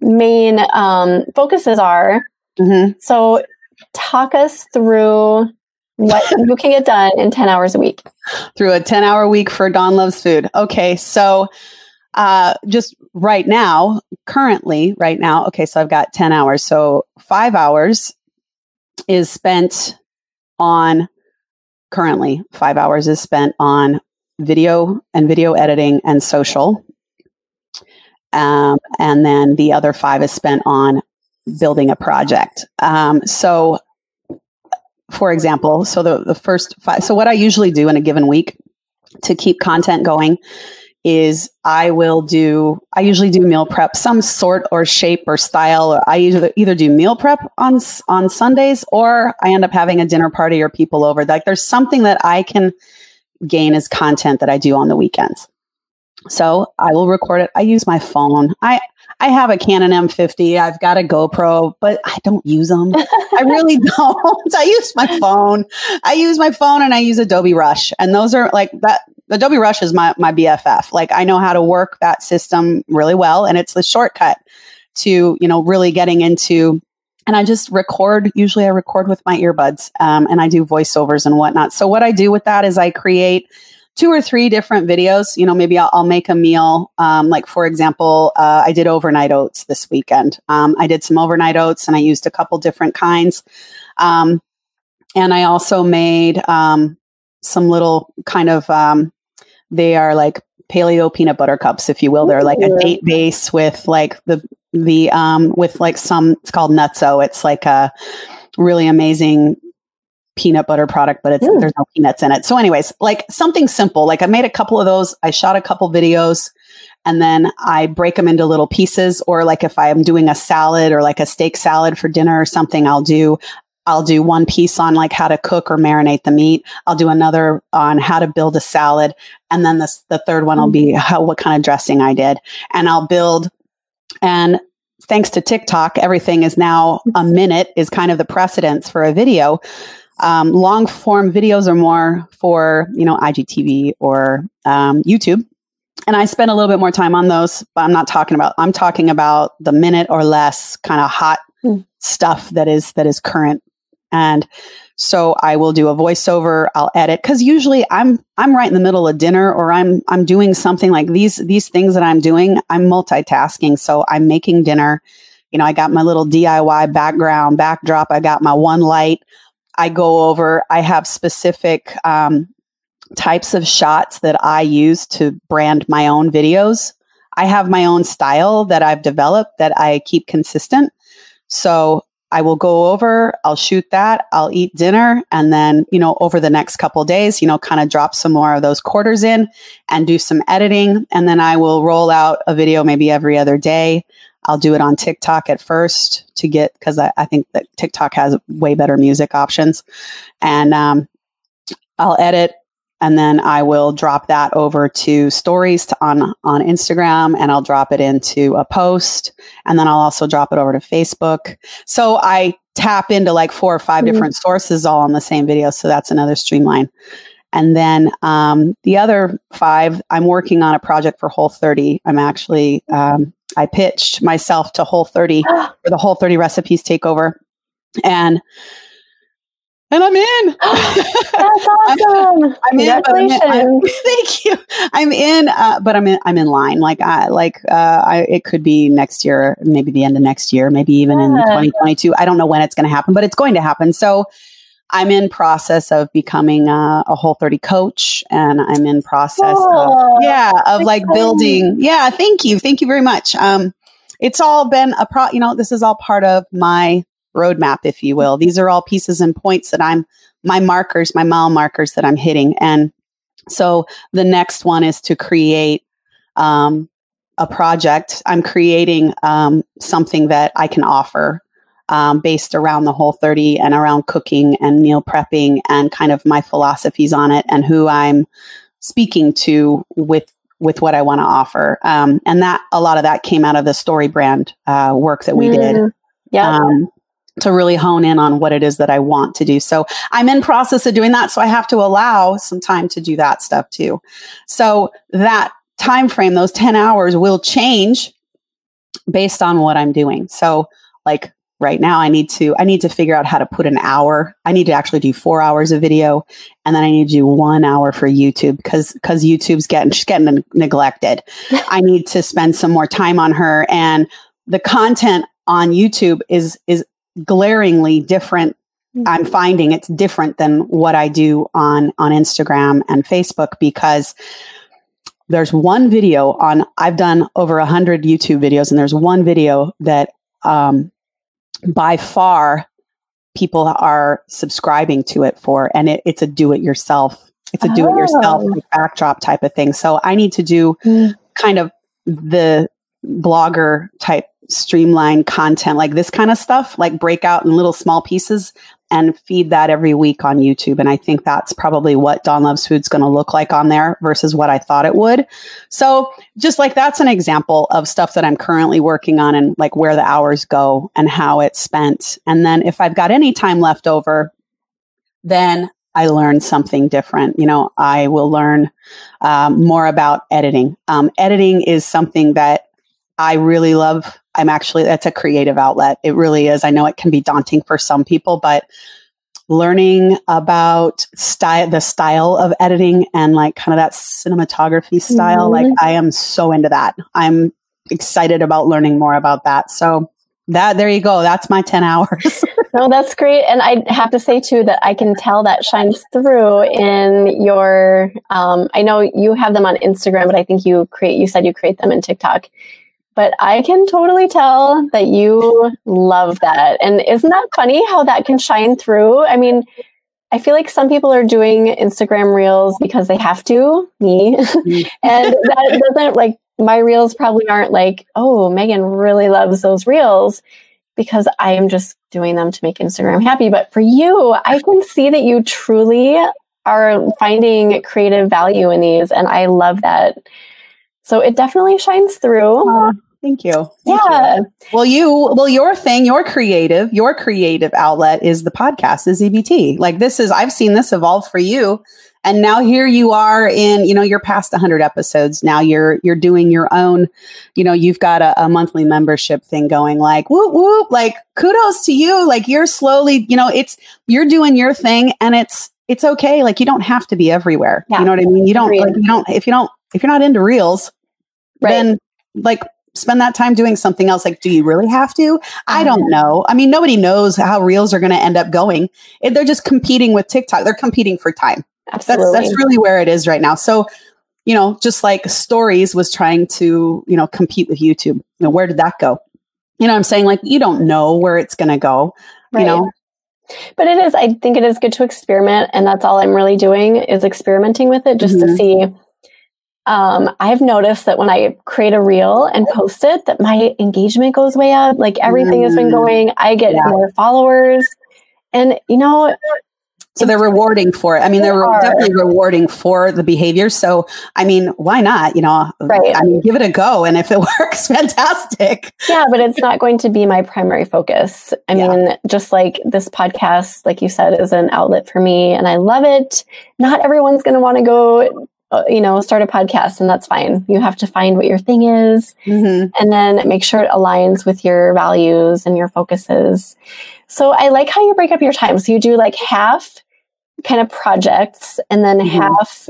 main um, focuses are. Mm-hmm. So, talk us through what you can get done in 10 hours a week through a 10 hour week for Dawn Loves Food. Okay. So, uh, just right now, currently, right now, okay, so I've got 10 hours. So, five hours is spent on, currently, five hours is spent on video and video editing and social. Um, and then the other five is spent on building a project. Um, so, for example, so the, the first five, so what I usually do in a given week to keep content going is I will do, I usually do meal prep, some sort or shape or style. Or I usually either do meal prep on, on Sundays or I end up having a dinner party or people over. Like there's something that I can gain as content that I do on the weekends. So I will record it. I use my phone. I, I have a Canon M50. I've got a GoPro, but I don't use them. I really don't. I use my phone. I use my phone and I use Adobe Rush. And those are like that. Adobe Rush is my, my BFF. Like I know how to work that system really well. And it's the shortcut to, you know, really getting into and I just record. Usually, I record with my earbuds, um, and I do voiceovers and whatnot. So, what I do with that is I create two or three different videos. You know, maybe I'll, I'll make a meal. Um, like for example, uh, I did overnight oats this weekend. Um, I did some overnight oats, and I used a couple different kinds. Um, and I also made um, some little kind of. They are like paleo peanut butter cups, if you will. They're like a date base with like the the um with like some. It's called NuttZo. It's like a really amazing peanut butter product, but it's mm. there's no peanuts in it. So, anyways, like something simple. Like I made a couple of those. I shot a couple videos, and then I break them into little pieces. Or like if I am doing a salad or like a steak salad for dinner or something, I'll do. I'll do one piece on like how to cook or marinate the meat. I'll do another on how to build a salad, and then the the third one will be mm. how what kind of dressing I did, and I'll build. And thanks to TikTok, everything is now a minute is kind of the precedence for a video. Um, long form videos are more for you know IGTV or um, YouTube. and I spend a little bit more time on those, but I'm not talking about I'm talking about the minute or less kind of hot mm. stuff that is that is current. And so I will do a voiceover, I'll edit cuz usually I'm I'm right in the middle of dinner or I'm I'm doing something like these these things that I'm doing, I'm multitasking. So I'm making dinner. You know, I got my little DIY background, backdrop, I got my one light. I go over, I have specific um, types of shots that I use to brand my own videos. I have my own style that I've developed that I keep consistent. So I will go over, I'll shoot that, I'll eat dinner, and then, you know, over the next couple days, you know, kind of drop some more of those quarters in and do some editing. And then I will roll out a video maybe every other day. I'll do it on TikTok at first to get, because I, I, think that TikTok has way better music options. And um, I'll edit and then I will drop that over to stories to, on on Instagram, and I'll drop it into a post, and then I'll also drop it over to Facebook. So I tap into like four or 5 mm-hmm. different sources all on the same video. So that's another streamline. And then um, the other five, I'm working on a project for Whole 30. I'm actually um, I pitched myself to Whole 30 for the Whole 30 recipes takeover, and and I'm in. That's awesome! I'm, I'm Congratulations! In, I'm, thank you. I'm in, uh, but I'm in. I'm in line. Like I like. Uh, I, it could be next year, maybe the end of next year, maybe even yeah. in 2022. I don't know when it's going to happen, but it's going to happen. So I'm in process of becoming a, a Whole 30 coach, and I'm in process oh, of yeah of like building. Yeah, thank you, thank you very much. Um, it's all been a pro. You know, this is all part of my roadmap, if you will. These are all pieces and points that I'm my markers, my mile markers that I'm hitting. And so the next one is to create um, a project. I'm creating um, something that I can offer um, based around the whole 30 and around cooking and meal prepping and kind of my philosophies on it and who I'm speaking to with with what I want to offer. Um, and that a lot of that came out of the StoryBrand uh, work that we mm, did. Yeah. Um, to really hone in on what it is that I want to do. So I'm in process of doing that. So I have to allow some time to do that stuff too. So that time frame, those 10 hours will change based on what I'm doing. So like right now I need to I need to figure out how to put an hour. I need to actually do 4 hours of video and then I need to do 1 hour for YouTube cuz cuz YouTube's getting she's getting neglected. I need to spend some more time on her and the content on YouTube is is glaringly different i'm mm-hmm. finding it's different than what i do on on instagram and facebook because there's one video on i've done over 100 youtube videos and there's one video that um, by far people are subscribing to it for and it, it's a do it yourself it's a do it yourself oh. backdrop type of thing so i need to do mm. kind of the blogger type streamline content like this kind of stuff, like break out in little small pieces and feed that every week on YouTube. And I think that's probably what Dawn Loves Food's going to look like on there versus what I thought it would. So just like that's an example of stuff that I'm currently working on and like where the hours go and how it's spent. And then if I've got any time left over, then I learn something different. You know, I will learn um, more about editing. Um, editing is something that I really love I'm actually, that's a creative outlet. It really is. I know it can be daunting for some people, but learning about style, the style of editing and like kind of that cinematography style, mm-hmm. like I am so into that. I'm excited about learning more about that. So that there you go. That's my 10 hours. no, that's great. And I have to say too that I can tell that shines through in your um, I know you have them on Instagram, but I think you create you said you create them in TikTok but I can totally tell that you love that. And isn't that funny how that can shine through? I mean, I feel like some people are doing Instagram reels because they have to, me. Mm. and that doesn't like my reels probably aren't like, oh, Megan really loves those reels because I am just doing them to make Instagram happy. But for you, I can see that you truly are finding creative value in these. And I love that. So it definitely shines through. Thank you. Thank yeah. You. Well, you, well, your thing, your creative, your creative outlet is the podcast, is EBT. Like this is, I've seen this evolve for you. And now here you are in, you know, you're past 100 episodes. Now you're you're doing your own, you know, you've got a, a monthly membership thing going. Like whoop whoop, like kudos to you. Like you're slowly, you know, it's you're doing your thing, and it's it's okay. Like you don't have to be everywhere. Yeah. You know what I mean? You don't like, you don't if you don't if you're not into reels, right. then like spend that time doing something else. Like, do you really have to? I don't mm-hmm. know. I mean, nobody knows how reels are going to end up going. They're just competing with TikTok. They're competing for time. Absolutely. That's, that's really where it is right now. So, you know, just like stories was trying to, you know, compete with YouTube. You know, where did that go? You know, I'm saying like you don't know where it's going to go. Right. You know, but it is. I think it is good to experiment, and that's all I'm really doing is experimenting with it, just mm-hmm. to see. Um, I've noticed that when I create a reel and post it, that my engagement goes way up. Like everything mm-hmm. has been mm. going. I get yeah. more followers, and you know, so they're rewarding for it. I mean, they're they definitely rewarding for the behavior. So, I mean, why not? You know, right. I mean, give it a go. And if it works, fantastic. Yeah, but it's not going to be my primary focus. I yeah. mean, just like this podcast, like you said, is an outlet for me and I love it. Not everyone's going to want to go you know, start a podcast and that's fine. You have to find what your thing is mm-hmm. and then make sure it aligns with your values and your focuses. So I like how you break up your time. So you do like half kind of projects and then mm-hmm. half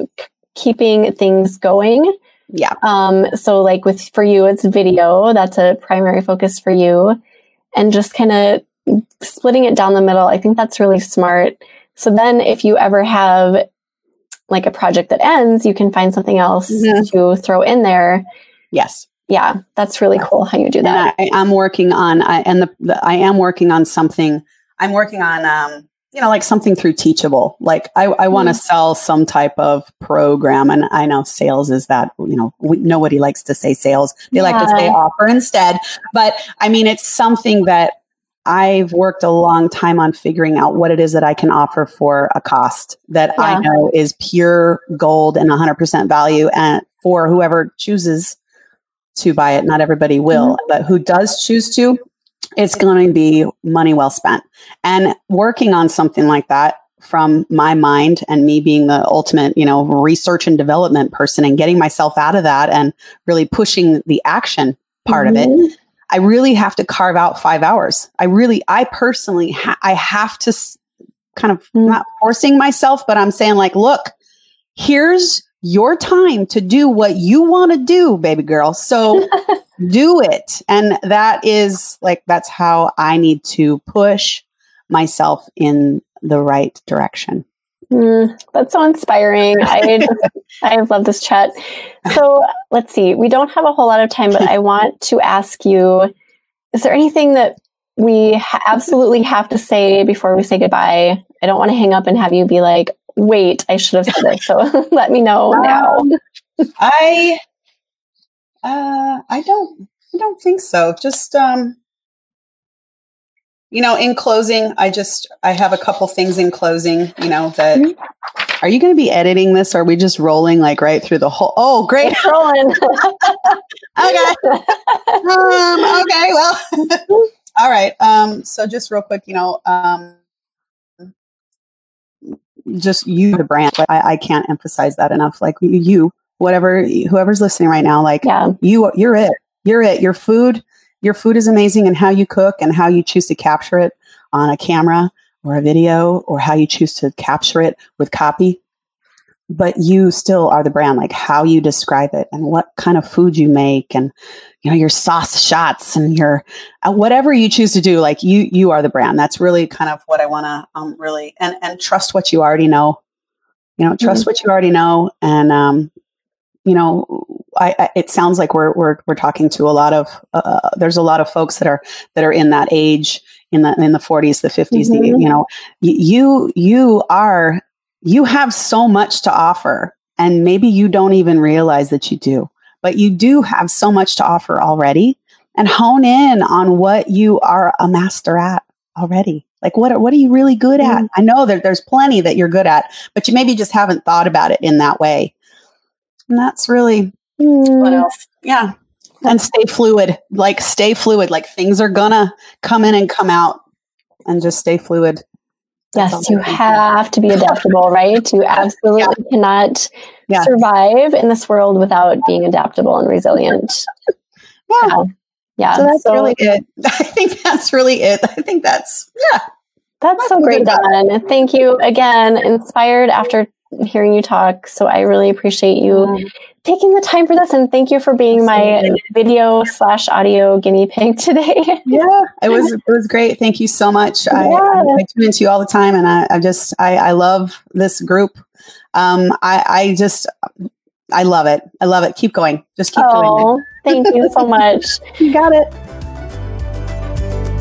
keeping things going. Yeah. Um, so like with for you, it's video. That's a primary focus for you. And just kind of splitting it down the middle. I think that's really smart. So then if you ever have like a project that ends, you can find something else mm-hmm. to throw in there. Yes. Yeah, that's really cool how you do that. I, am working on, I, and the, the, I am working on something. I'm working on um, you know, like something through Teachable. Like I, I want to mm-hmm. sell some type of program, and I know sales is that. You know, we, nobody likes to say sales; they yeah. like to say offer instead. But I mean, it's something that I've worked a long time on figuring out what it is that I can offer for a cost that yeah. I know is pure gold and 100% value, and for whoever chooses to buy it. Not everybody will, mm-hmm. but who does choose to, it's going to be money well spent. And working on something like that from my mind and me being the ultimate, you know, research and development person and getting myself out of that and really pushing the action part mm-hmm. of it. I really have to carve out 5 hours. I really I personally ha- I have to s- kind of mm-hmm. not forcing myself, but I'm saying like, look, here's your time to do what you want to do, baby girl. So do it. And that is like, that's how I need to push myself in the right direction. Mm, that's so inspiring. I just, I love this chat. So let's see. We don't have a whole lot of time, but I want to ask you: Is there anything that we ha- absolutely have to say before we say goodbye? I don't want to hang up and have you be like, "Wait, I should have said this." So let me know um, now. I uh, I don't. I don't think so. Just um, you know, in closing, I just I have a couple things in closing. You know that. Mm-hmm. Are you going to be editing this? Or are we just rolling like right through the whole? Oh, great, it's rolling. okay. um, okay. Well. All right. Um, so just real quick, you know, um, just you, the brand. I, I can't emphasize that enough. Like you, whatever whoever's listening right now like yeah. you you're it you're it your food your food is amazing and how you cook and how you choose to capture it on a camera or a video or how you choose to capture it with copy. But you still are the brand like how you describe it and what kind of food you make and you know your sauce shots and your uh, whatever you choose to do like you you are the brand. That's really kind of what i want to um, really and and trust what you already know. You know trust mm-hmm. what you already know and um you know, I, I, it sounds like we're we're we're talking to a lot of uh, uh there's a lot of folks that are that are in that age in the in the 40s the 50s mm-hmm. the, you know you you are you have so much to offer and maybe you don't even realize that you do but you do have so much to offer already and hone in on what you are a master at already like what what are you really good at mm-hmm. i know that there's plenty that you're good at but you maybe just haven't thought about it in that way and that's really mm. what else? Yeah. and stay fluid. Like stay fluid. Like things are gonna come in and come out, and just stay fluid. That's yes, you have to be adaptable, right? You absolutely yeah. cannot yeah. survive in this world without being adaptable and resilient. Yeah. yeah. Yeah. So that's so, really it. I think that's really it. I think that's, yeah. That's, that's so great, Dawn. Thank you again. Inspired after hearing you talk. So I really appreciate you mm. Taking the time for this and thank you for being my video slash audio guinea pig today. yeah, it was it was great. Thank you so much. Yeah. I, I, tune into you all the time and I, I just I, I love this group. Um I, I just I love it. I love it. Keep going. Just keep oh, doing it. thank you so much. you got it.